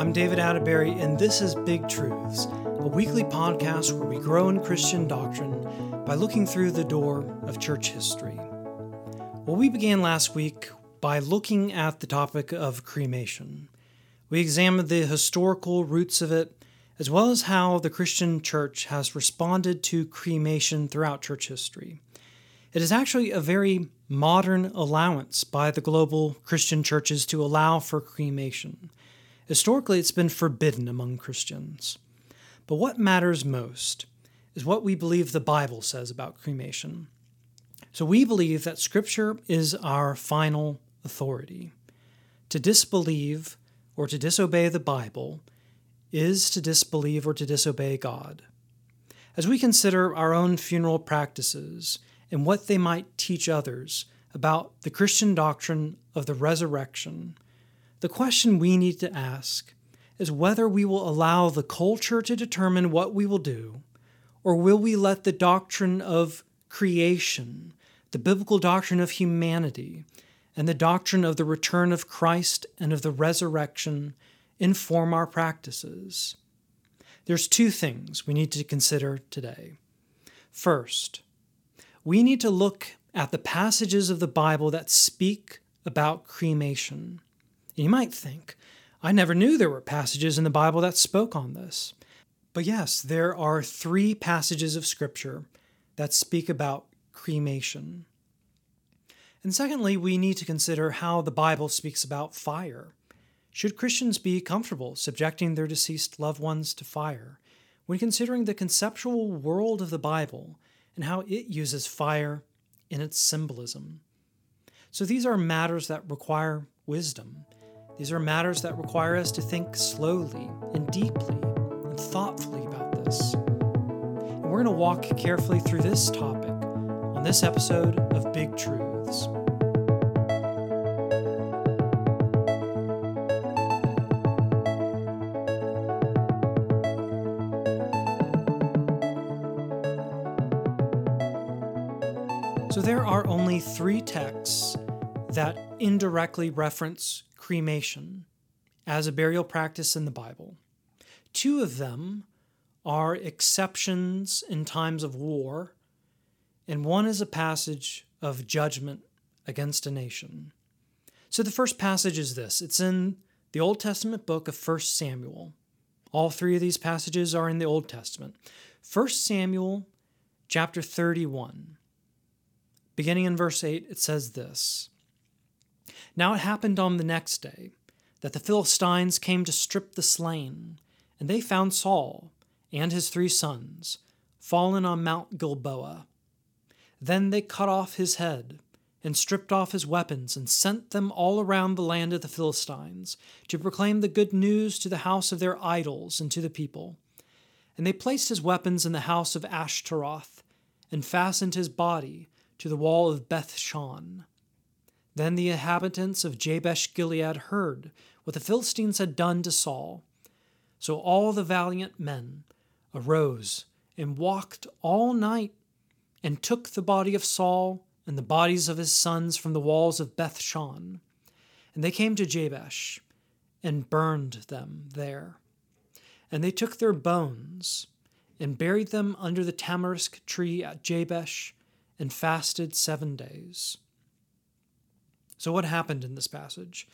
I'm David Atterbury, and this is Big Truths, a weekly podcast where we grow in Christian doctrine by looking through the door of church history. Well, we began last week by looking at the topic of cremation. We examined the historical roots of it, as well as how the Christian church has responded to cremation throughout church history. It is actually a very modern allowance by the global Christian churches to allow for cremation. Historically, it's been forbidden among Christians. But what matters most is what we believe the Bible says about cremation. So we believe that Scripture is our final authority. To disbelieve or to disobey the Bible is to disbelieve or to disobey God. As we consider our own funeral practices and what they might teach others about the Christian doctrine of the resurrection, the question we need to ask is whether we will allow the culture to determine what we will do, or will we let the doctrine of creation, the biblical doctrine of humanity, and the doctrine of the return of Christ and of the resurrection inform our practices? There's two things we need to consider today. First, we need to look at the passages of the Bible that speak about cremation. You might think, I never knew there were passages in the Bible that spoke on this. But yes, there are three passages of Scripture that speak about cremation. And secondly, we need to consider how the Bible speaks about fire. Should Christians be comfortable subjecting their deceased loved ones to fire when considering the conceptual world of the Bible and how it uses fire in its symbolism? So these are matters that require wisdom. These are matters that require us to think slowly and deeply and thoughtfully about this. And we're going to walk carefully through this topic on this episode of Big Truths. So there are only three texts that indirectly reference cremation as a burial practice in the Bible. Two of them are exceptions in times of war, and one is a passage of judgment against a nation. So the first passage is this it's in the Old Testament book of 1 Samuel. All three of these passages are in the Old Testament. 1 Samuel chapter 31. Beginning in verse 8, it says this Now it happened on the next day that the Philistines came to strip the slain, and they found Saul and his three sons fallen on Mount Gilboa. Then they cut off his head and stripped off his weapons and sent them all around the land of the Philistines to proclaim the good news to the house of their idols and to the people. And they placed his weapons in the house of Ashtaroth and fastened his body to the wall of Beth Shan. Then the inhabitants of Jabesh Gilead heard what the Philistines had done to Saul. So all the valiant men arose and walked all night and took the body of Saul and the bodies of his sons from the walls of Beth Shan. And they came to Jabesh and burned them there. And they took their bones and buried them under the tamarisk tree at Jabesh and fasted seven days. So, what happened in this passage?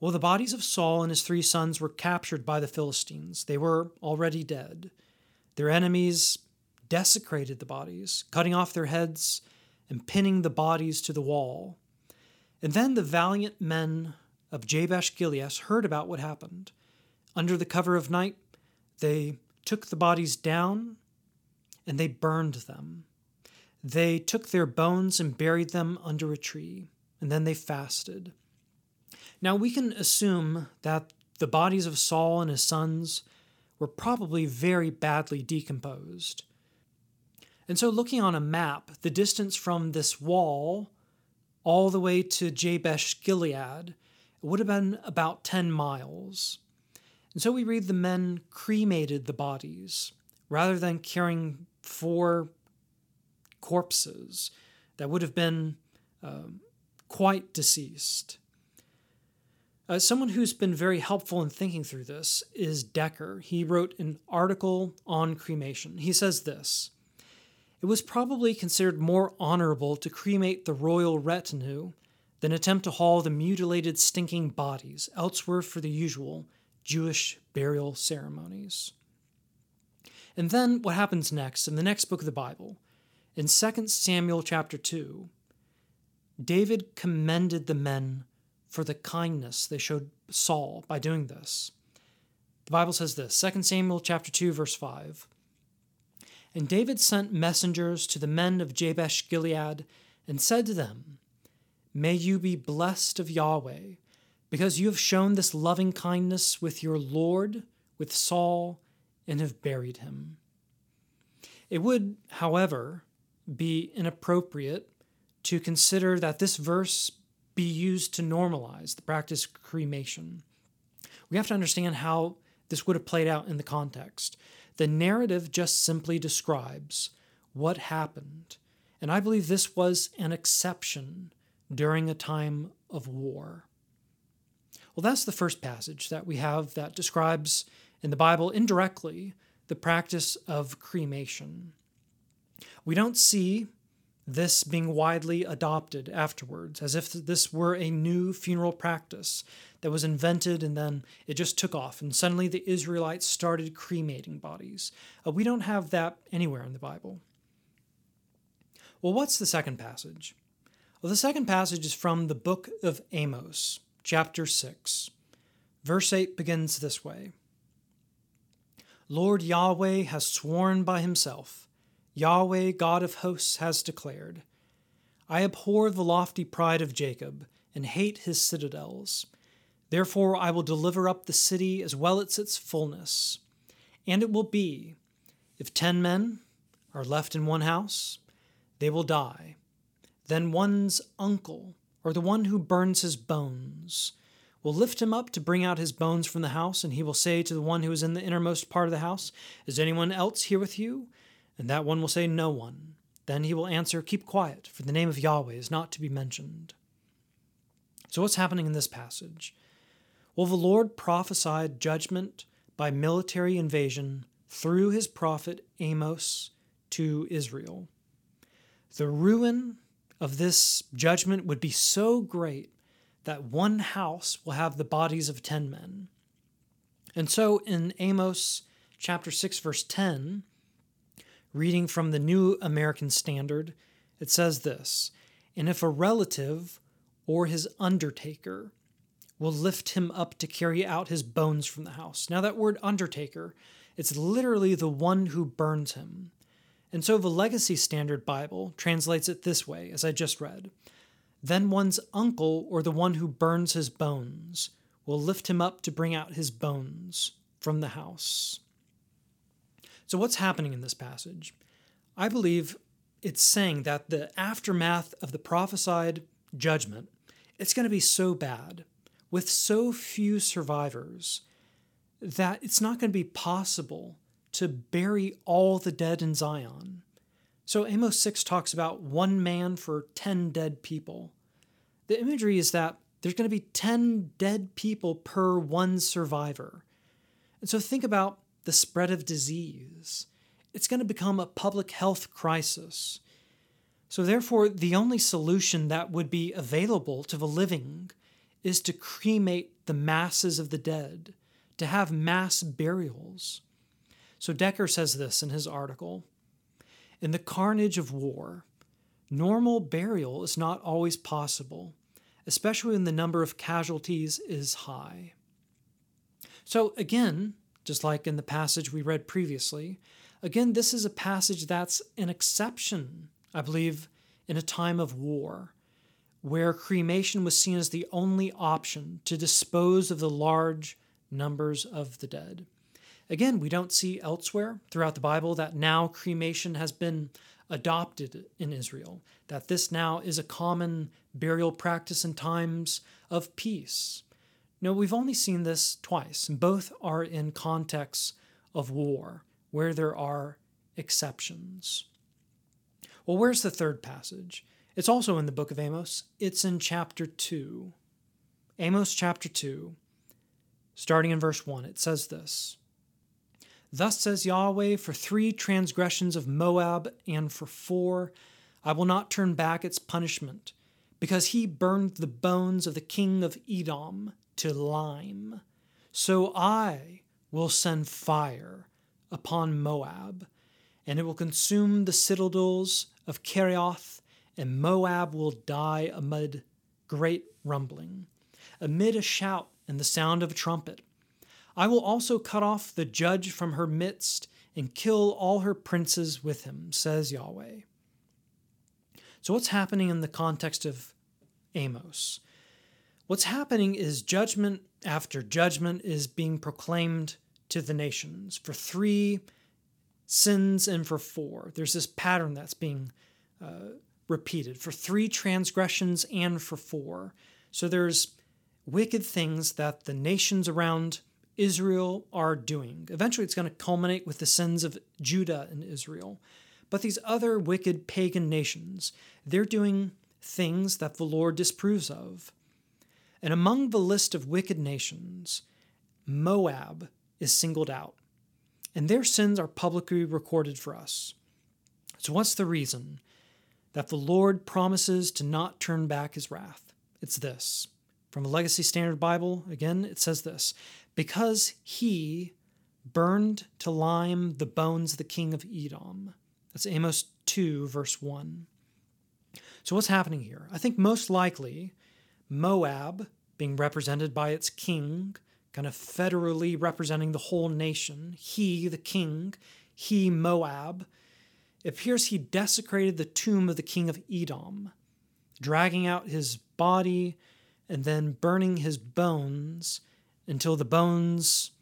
Well, the bodies of Saul and his three sons were captured by the Philistines. They were already dead. Their enemies desecrated the bodies, cutting off their heads and pinning the bodies to the wall. And then the valiant men of Jabesh Gilead heard about what happened. Under the cover of night, they took the bodies down and they burned them. They took their bones and buried them under a tree, and then they fasted. Now we can assume that the bodies of Saul and his sons were probably very badly decomposed. And so, looking on a map, the distance from this wall all the way to Jabesh Gilead would have been about 10 miles. And so we read the men cremated the bodies rather than carrying four corpses that would have been uh, quite deceased. Uh, someone who's been very helpful in thinking through this is Decker. He wrote an article on cremation. He says this It was probably considered more honorable to cremate the royal retinue than attempt to haul the mutilated, stinking bodies elsewhere for the usual Jewish burial ceremonies. And then what happens next in the next book of the Bible? In 2 Samuel chapter 2, David commended the men for the kindness they showed Saul by doing this. The Bible says this, 2 Samuel chapter 2 verse 5. And David sent messengers to the men of Jabesh Gilead and said to them, May you be blessed of Yahweh, because you have shown this loving kindness with your Lord, with Saul, and have buried him. It would, however, be inappropriate to consider that this verse be used to normalize the practice of cremation. We have to understand how this would have played out in the context. The narrative just simply describes what happened, and I believe this was an exception during a time of war. Well, that's the first passage that we have that describes in the Bible indirectly the practice of cremation. We don't see this being widely adopted afterwards, as if this were a new funeral practice that was invented and then it just took off, and suddenly the Israelites started cremating bodies. Uh, we don't have that anywhere in the Bible. Well, what's the second passage? Well, the second passage is from the book of Amos, chapter 6. Verse 8 begins this way Lord Yahweh has sworn by himself Yahweh, God of hosts, has declared I abhor the lofty pride of Jacob and hate his citadels. Therefore, I will deliver up the city as well as its fullness. And it will be, if ten men are left in one house, they will die. Then one's uncle, or the one who burns his bones, will lift him up to bring out his bones from the house, and he will say to the one who is in the innermost part of the house, Is anyone else here with you? And that one will say, No one. Then he will answer, Keep quiet, for the name of Yahweh is not to be mentioned. So, what's happening in this passage? Well, the Lord prophesied judgment by military invasion through his prophet Amos to Israel. The ruin of this judgment would be so great that one house will have the bodies of ten men. And so in Amos chapter 6, verse 10, Reading from the New American Standard, it says this And if a relative or his undertaker will lift him up to carry out his bones from the house. Now, that word undertaker, it's literally the one who burns him. And so the Legacy Standard Bible translates it this way, as I just read Then one's uncle or the one who burns his bones will lift him up to bring out his bones from the house. So, what's happening in this passage? I believe it's saying that the aftermath of the prophesied judgment, it's going to be so bad with so few survivors that it's not going to be possible to bury all the dead in Zion. So Amos 6 talks about one man for 10 dead people. The imagery is that there's going to be 10 dead people per one survivor. And so think about the spread of disease. It's going to become a public health crisis. So, therefore, the only solution that would be available to the living is to cremate the masses of the dead, to have mass burials. So, Decker says this in his article In the carnage of war, normal burial is not always possible, especially when the number of casualties is high. So, again, just like in the passage we read previously. Again, this is a passage that's an exception, I believe, in a time of war, where cremation was seen as the only option to dispose of the large numbers of the dead. Again, we don't see elsewhere throughout the Bible that now cremation has been adopted in Israel, that this now is a common burial practice in times of peace. We've only seen this twice, and both are in contexts of war, where there are exceptions. Well, where's the third passage? It's also in the book of Amos. It's in chapter 2. Amos chapter 2, starting in verse 1, it says this Thus says Yahweh, for three transgressions of Moab and for four, I will not turn back its punishment, because he burned the bones of the king of Edom to lime. So I will send fire upon Moab, and it will consume the citadels of Kerioth, and Moab will die amid great rumbling, amid a shout and the sound of a trumpet. I will also cut off the judge from her midst and kill all her princes with him, says Yahweh. So, what's happening in the context of Amos? What's happening is judgment after judgment is being proclaimed to the nations for three sins and for four. There's this pattern that's being uh, repeated for three transgressions and for four. So there's wicked things that the nations around Israel are doing. Eventually, it's going to culminate with the sins of Judah and Israel. But these other wicked pagan nations, they're doing things that the Lord disapproves of. And among the list of wicked nations, Moab is singled out, and their sins are publicly recorded for us. So, what's the reason that the Lord promises to not turn back his wrath? It's this. From a Legacy Standard Bible, again, it says this Because he burned to lime the bones of the king of Edom. That's Amos 2, verse 1. So, what's happening here? I think most likely Moab, being represented by its king, kind of federally representing the whole nation. He, the king, he, Moab, it appears he desecrated the tomb of the king of Edom, dragging out his body and then burning his bones until the bones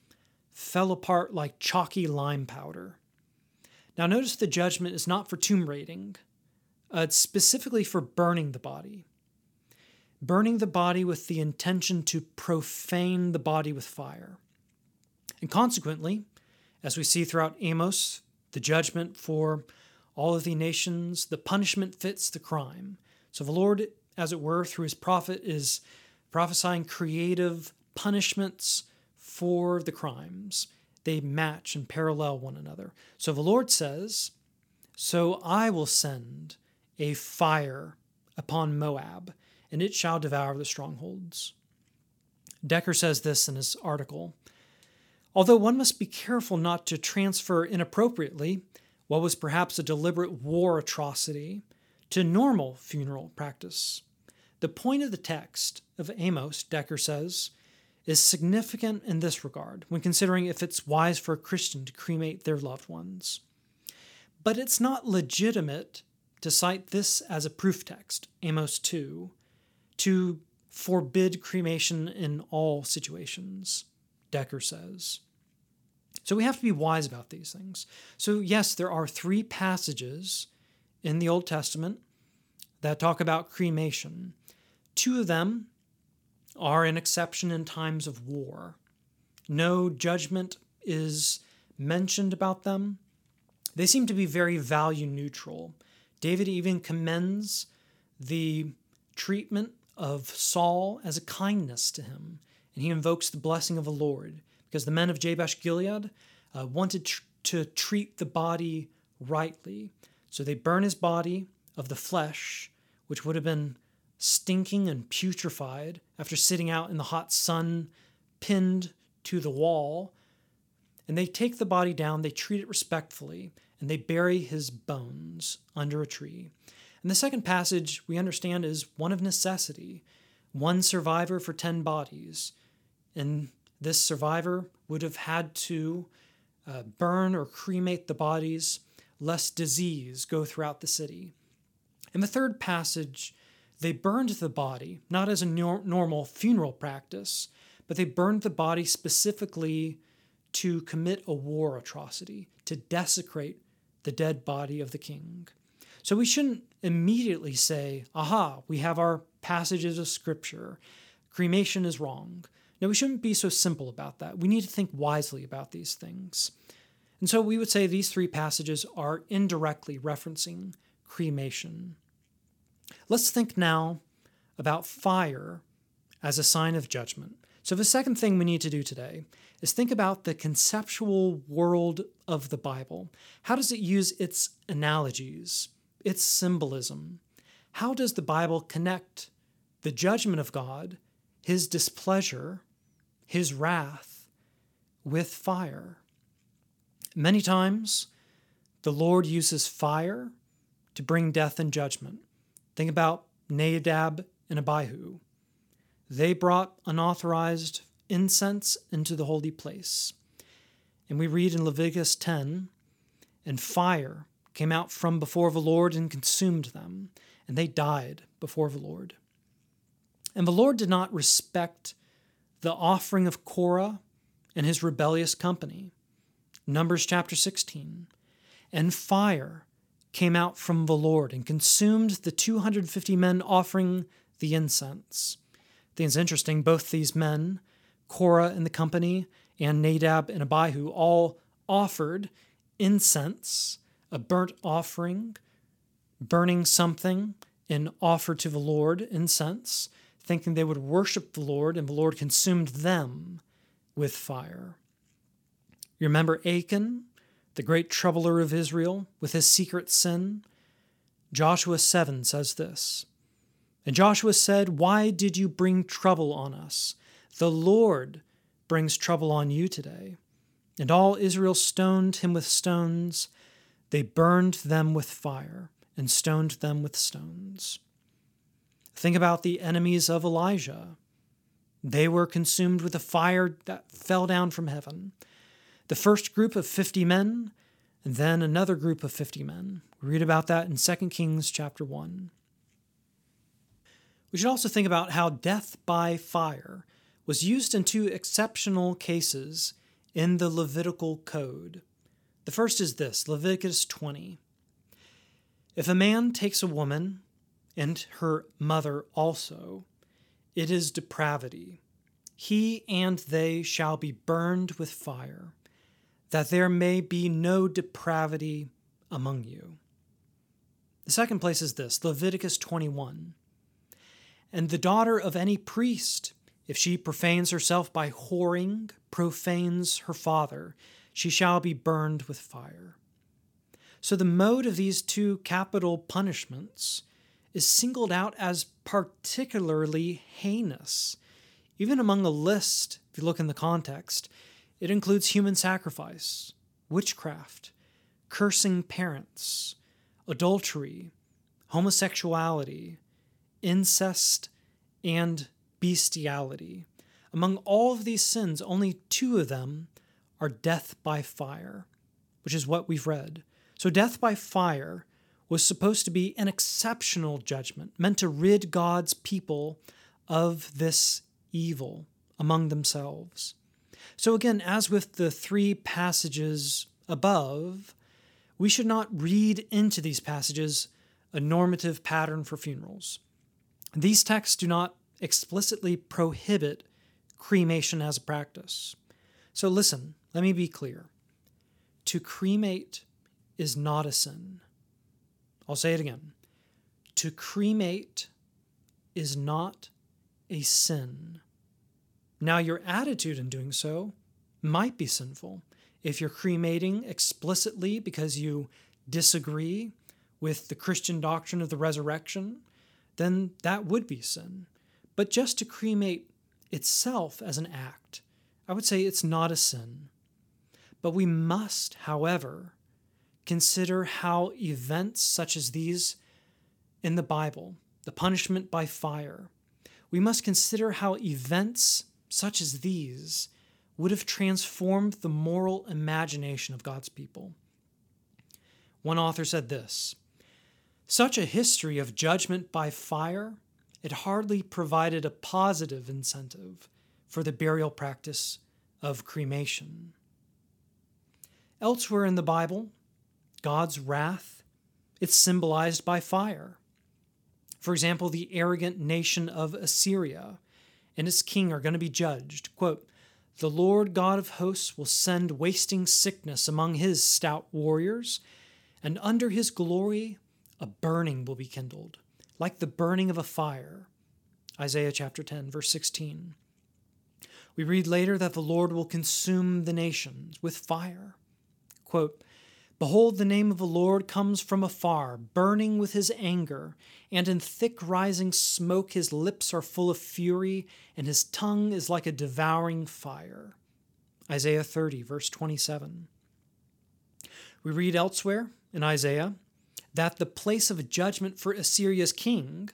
fell apart like chalky lime powder. Now, notice the judgment is not for tomb raiding, uh, it's specifically for burning the body burning the body with the intention to profane the body with fire. And consequently, as we see throughout Amos, the judgment for all of the nations, the punishment fits the crime. So the Lord, as it were, through his prophet, is prophesying creative punishments for the crimes. They match and parallel one another. So the Lord says, So I will send a fire upon Moab and it shall devour the strongholds. Decker says this in his article. Although one must be careful not to transfer inappropriately what was perhaps a deliberate war atrocity to normal funeral practice, the point of the text of Amos, Decker says, is significant in this regard when considering if it's wise for a Christian to cremate their loved ones. But it's not legitimate to cite this as a proof text, Amos 2, to forbid cremation in all situations, Decker says. So we have to be wise about these things. So, yes, there are three passages in the Old Testament that talk about cremation. Two of them are an exception in times of war. No judgment is mentioned about them. They seem to be very value neutral. David even commends the treatment of Saul as a kindness to him, and he invokes the blessing of the Lord because the men of Jabesh Gilead uh, wanted tr- to treat the body rightly. So they burn his body of the flesh, which would have been stinking and putrefied after sitting out in the hot sun, pinned to the wall. And they take the body down, they treat it respectfully, and they bury his bones under a tree. And the second passage we understand is one of necessity, one survivor for 10 bodies. And this survivor would have had to uh, burn or cremate the bodies lest disease go throughout the city. In the third passage, they burned the body, not as a nor- normal funeral practice, but they burned the body specifically to commit a war atrocity, to desecrate the dead body of the king. So we shouldn't immediately say, aha, we have our passages of scripture. Cremation is wrong. No, we shouldn't be so simple about that. We need to think wisely about these things. And so we would say these three passages are indirectly referencing cremation. Let's think now about fire as a sign of judgment. So, the second thing we need to do today is think about the conceptual world of the Bible. How does it use its analogies, its symbolism? How does the Bible connect the judgment of God, his displeasure, his wrath, with fire? Many times, the Lord uses fire to bring death and judgment. Think about Nadab and Abihu. They brought unauthorized incense into the holy place. And we read in Leviticus 10 and fire came out from before the Lord and consumed them, and they died before the Lord. And the Lord did not respect the offering of Korah and his rebellious company. Numbers chapter 16. And fire came out from the Lord and consumed the 250 men offering the incense. I think it's interesting, both these men Korah and the company, and Nadab and Abihu all offered incense, a burnt offering, burning something in offer to the Lord, incense, thinking they would worship the Lord, and the Lord consumed them with fire. You remember Achan, the great troubler of Israel, with his secret sin? Joshua 7 says this And Joshua said, Why did you bring trouble on us? The Lord brings trouble on you today. And all Israel stoned him with stones. They burned them with fire and stoned them with stones. Think about the enemies of Elijah. They were consumed with a fire that fell down from heaven. The first group of 50 men, and then another group of 50 men. We read about that in 2 Kings chapter 1. We should also think about how death by fire was used in two exceptional cases in the Levitical code. The first is this Leviticus 20. If a man takes a woman, and her mother also, it is depravity. He and they shall be burned with fire, that there may be no depravity among you. The second place is this Leviticus 21. And the daughter of any priest, if she profanes herself by whoring, profanes her father, she shall be burned with fire. So the mode of these two capital punishments is singled out as particularly heinous. Even among a list, if you look in the context, it includes human sacrifice, witchcraft, cursing parents, adultery, homosexuality, incest, and bestiality. Among all of these sins, only two of them are death by fire, which is what we've read. So, death by fire was supposed to be an exceptional judgment, meant to rid God's people of this evil among themselves. So, again, as with the three passages above, we should not read into these passages a normative pattern for funerals. These texts do not explicitly prohibit cremation as a practice. So listen, let me be clear. To cremate is not a sin. I'll say it again. To cremate is not a sin. Now, your attitude in doing so might be sinful. If you're cremating explicitly because you disagree with the Christian doctrine of the resurrection, then that would be sin. But just to cremate itself as an act, I would say it's not a sin. But we must, however, consider how events such as these in the Bible, the punishment by fire, we must consider how events such as these would have transformed the moral imagination of God's people. One author said this Such a history of judgment by fire it hardly provided a positive incentive for the burial practice of cremation. Elsewhere in the Bible, God's wrath, it's symbolized by fire. For example, the arrogant nation of Assyria and its king are going to be judged. Quote, the Lord God of hosts will send wasting sickness among his stout warriors, and under his glory a burning will be kindled like the burning of a fire, Isaiah chapter 10, verse 16. We read later that the Lord will consume the nations with fire. Quote, Behold, the name of the Lord comes from afar, burning with his anger, and in thick rising smoke his lips are full of fury, and his tongue is like a devouring fire. Isaiah 30, verse 27. We read elsewhere in Isaiah that the place of judgment for Assyria's king,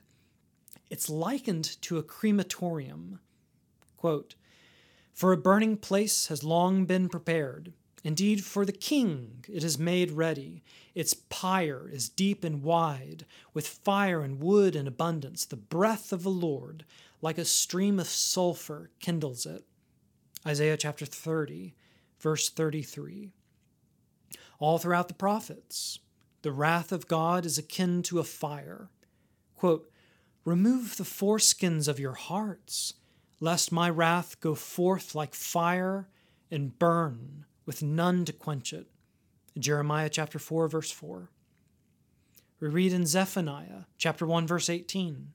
it's likened to a crematorium. Quote, For a burning place has long been prepared Indeed, for the king it is made ready. Its pyre is deep and wide, with fire and wood in abundance. The breath of the Lord, like a stream of sulfur, kindles it. Isaiah chapter 30, verse 33. All throughout the prophets, the wrath of God is akin to a fire. Quote, Remove the foreskins of your hearts, lest my wrath go forth like fire and burn with none to quench it. Jeremiah chapter 4 verse 4. We read in Zephaniah chapter 1 verse 18,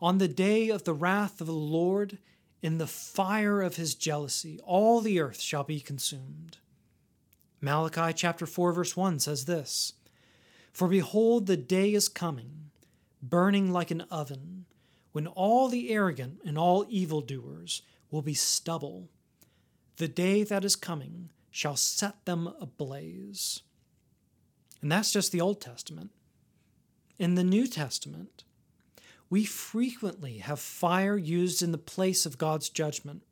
on the day of the wrath of the Lord, in the fire of his jealousy, all the earth shall be consumed. Malachi chapter 4 verse 1 says this, For behold the day is coming, burning like an oven, when all the arrogant and all evildoers will be stubble. The day that is coming shall set them ablaze. And that's just the Old Testament. In the New Testament, we frequently have fire used in the place of God's judgment.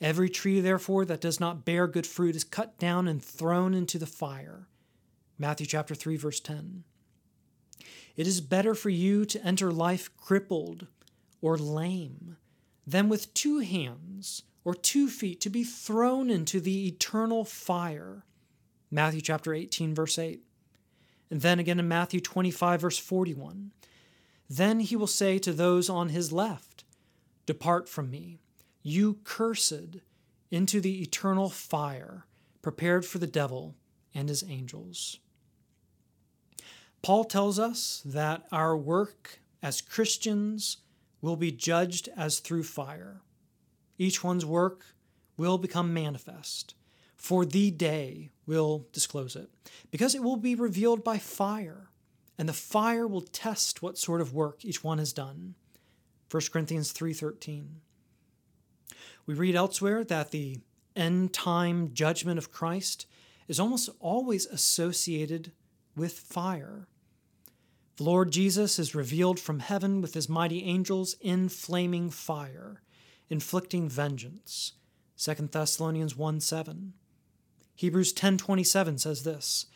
Every tree, therefore, that does not bear good fruit is cut down and thrown into the fire. Matthew chapter 3 verse 10. It is better for you to enter life crippled or lame than with two hands or two feet to be thrown into the eternal fire. Matthew chapter 18, verse 8. And then again in Matthew 25, verse 41. Then he will say to those on his left, Depart from me, you cursed, into the eternal fire prepared for the devil and his angels. Paul tells us that our work as Christians will be judged as through fire. Each one's work will become manifest, for the day will disclose it, because it will be revealed by fire, and the fire will test what sort of work each one has done. 1 Corinthians 3:13. We read elsewhere that the end time judgment of Christ is almost always associated with fire. The Lord Jesus is revealed from heaven with his mighty angels in flaming fire inflicting vengeance. 2 Thessalonians 1 7. Hebrews 10:27 says this: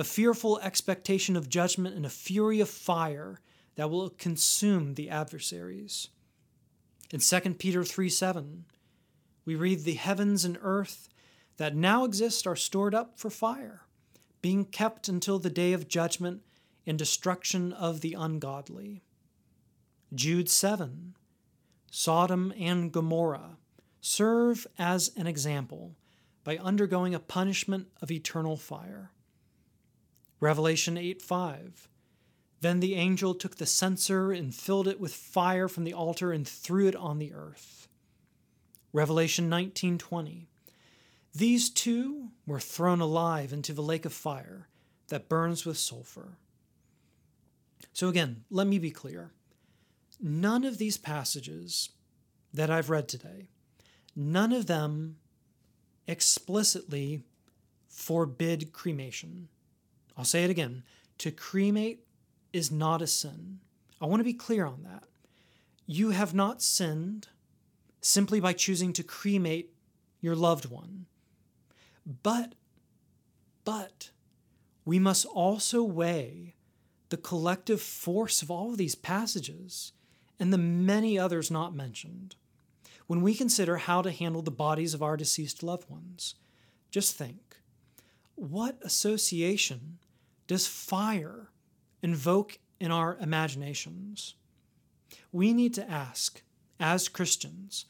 a fearful expectation of judgment and a fury of fire that will consume the adversaries. In 2 Peter 3 7, we read, The heavens and earth that now exist are stored up for fire, being kept until the day of judgment and destruction of the ungodly. Jude 7 Sodom and Gomorrah serve as an example by undergoing a punishment of eternal fire. Revelation 8 5. Then the angel took the censer and filled it with fire from the altar and threw it on the earth. Revelation 19:20. These two were thrown alive into the lake of fire that burns with sulfur. So again, let me be clear. None of these passages that I've read today, none of them explicitly forbid cremation. I'll say it again to cremate is not a sin. I want to be clear on that. You have not sinned simply by choosing to cremate your loved one. But, but, we must also weigh the collective force of all of these passages and the many others not mentioned. When we consider how to handle the bodies of our deceased loved ones, just think what association does fire invoke in our imaginations? We need to ask, as Christians,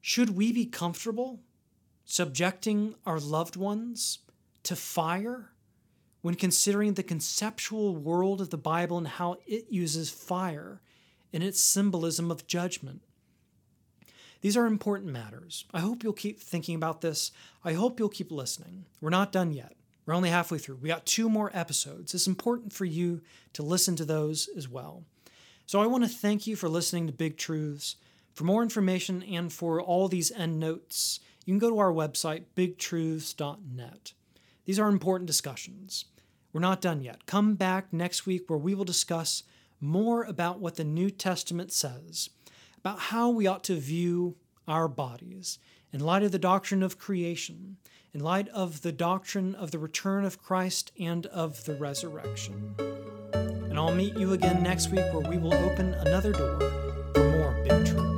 should we be comfortable subjecting our loved ones to fire when considering the conceptual world of the Bible and how it uses fire in its symbolism of judgment. These are important matters. I hope you'll keep thinking about this. I hope you'll keep listening. We're not done yet. We're only halfway through. We got two more episodes. It's important for you to listen to those as well. So I want to thank you for listening to Big Truths. For more information and for all these endnotes, you can go to our website, bigtruths.net. These are important discussions. We're not done yet. Come back next week where we will discuss more about what the New Testament says about how we ought to view our bodies in light of the doctrine of creation, in light of the doctrine of the return of Christ and of the resurrection. And I'll meet you again next week where we will open another door for more big truth.